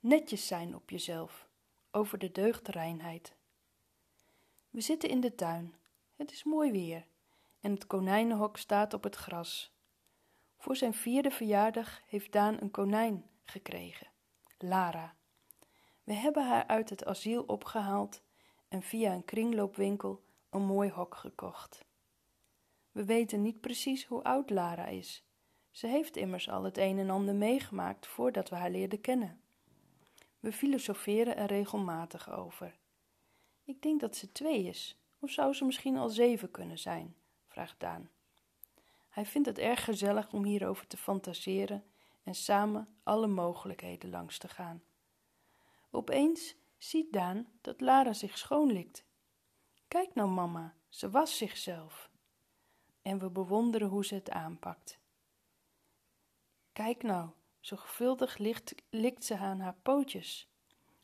Netjes zijn op jezelf, over de deugdreinheid. We zitten in de tuin. Het is mooi weer en het konijnenhok staat op het gras. Voor zijn vierde verjaardag heeft Daan een konijn gekregen, Lara. We hebben haar uit het asiel opgehaald en via een kringloopwinkel een mooi hok gekocht. We weten niet precies hoe oud Lara is. Ze heeft immers al het een en ander meegemaakt voordat we haar leerden kennen. We filosoferen er regelmatig over. Ik denk dat ze twee is, of zou ze misschien al zeven kunnen zijn? vraagt Daan. Hij vindt het erg gezellig om hierover te fantaseren en samen alle mogelijkheden langs te gaan. Opeens ziet Daan dat Lara zich schoonlikt. Kijk nou, mama, ze was zichzelf. En we bewonderen hoe ze het aanpakt. Kijk nou, zorgvuldig likt ze aan haar pootjes.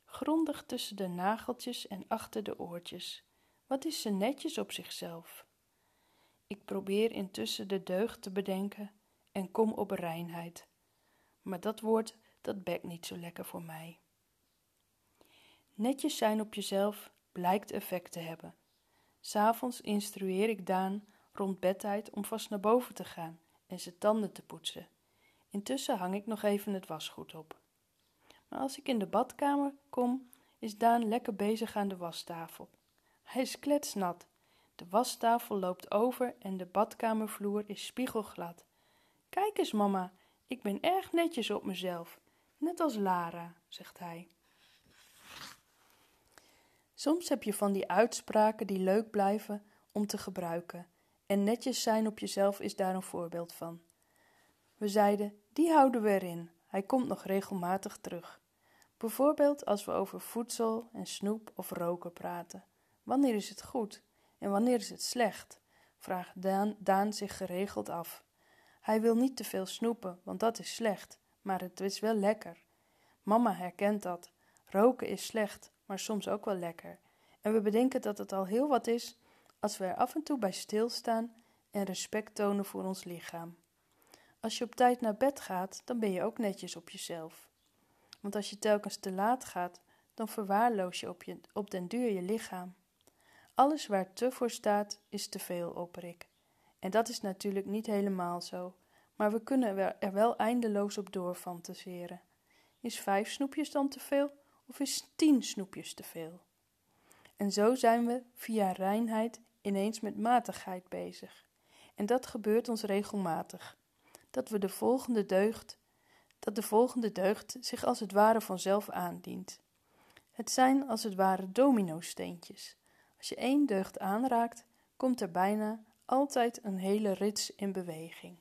Grondig tussen de nageltjes en achter de oortjes. Wat is ze netjes op zichzelf. Ik probeer intussen de deugd te bedenken en kom op reinheid. Maar dat woord, dat bekt niet zo lekker voor mij. Netjes zijn op jezelf blijkt effect te hebben. S'avonds instrueer ik Daan rond bedtijd om vast naar boven te gaan en zijn tanden te poetsen. Intussen hang ik nog even het wasgoed op. Maar als ik in de badkamer kom, is Daan lekker bezig aan de wastafel. Hij is kletsnat. De wastafel loopt over en de badkamervloer is spiegelglad. Kijk eens, mama, ik ben erg netjes op mezelf, net als Lara, zegt hij. Soms heb je van die uitspraken die leuk blijven om te gebruiken, en netjes zijn op jezelf is daar een voorbeeld van. We zeiden: die houden we erin, hij komt nog regelmatig terug. Bijvoorbeeld als we over voedsel en snoep of roken praten. Wanneer is het goed en wanneer is het slecht? vraagt Daan, Daan zich geregeld af. Hij wil niet te veel snoepen, want dat is slecht, maar het is wel lekker. Mama herkent dat. Roken is slecht, maar soms ook wel lekker. En we bedenken dat het al heel wat is als we er af en toe bij stilstaan en respect tonen voor ons lichaam. Als je op tijd naar bed gaat, dan ben je ook netjes op jezelf. Want als je telkens te laat gaat, dan verwaarloos je op, je, den duur je lichaam. Alles waar te voor staat, is te veel, opper ik. En dat is natuurlijk niet helemaal zo, maar we kunnen er wel eindeloos op doorfantaseren. Is vijf snoepjes dan te veel, of is tien snoepjes te veel? En zo zijn we via reinheid ineens met matigheid bezig. En dat gebeurt ons regelmatig. Dat we de volgende deugd, dat de volgende deugd zich als het ware vanzelf aandient. Het zijn als het ware domino-steentjes. Als je één deugd aanraakt, komt er bijna altijd een hele rits in beweging.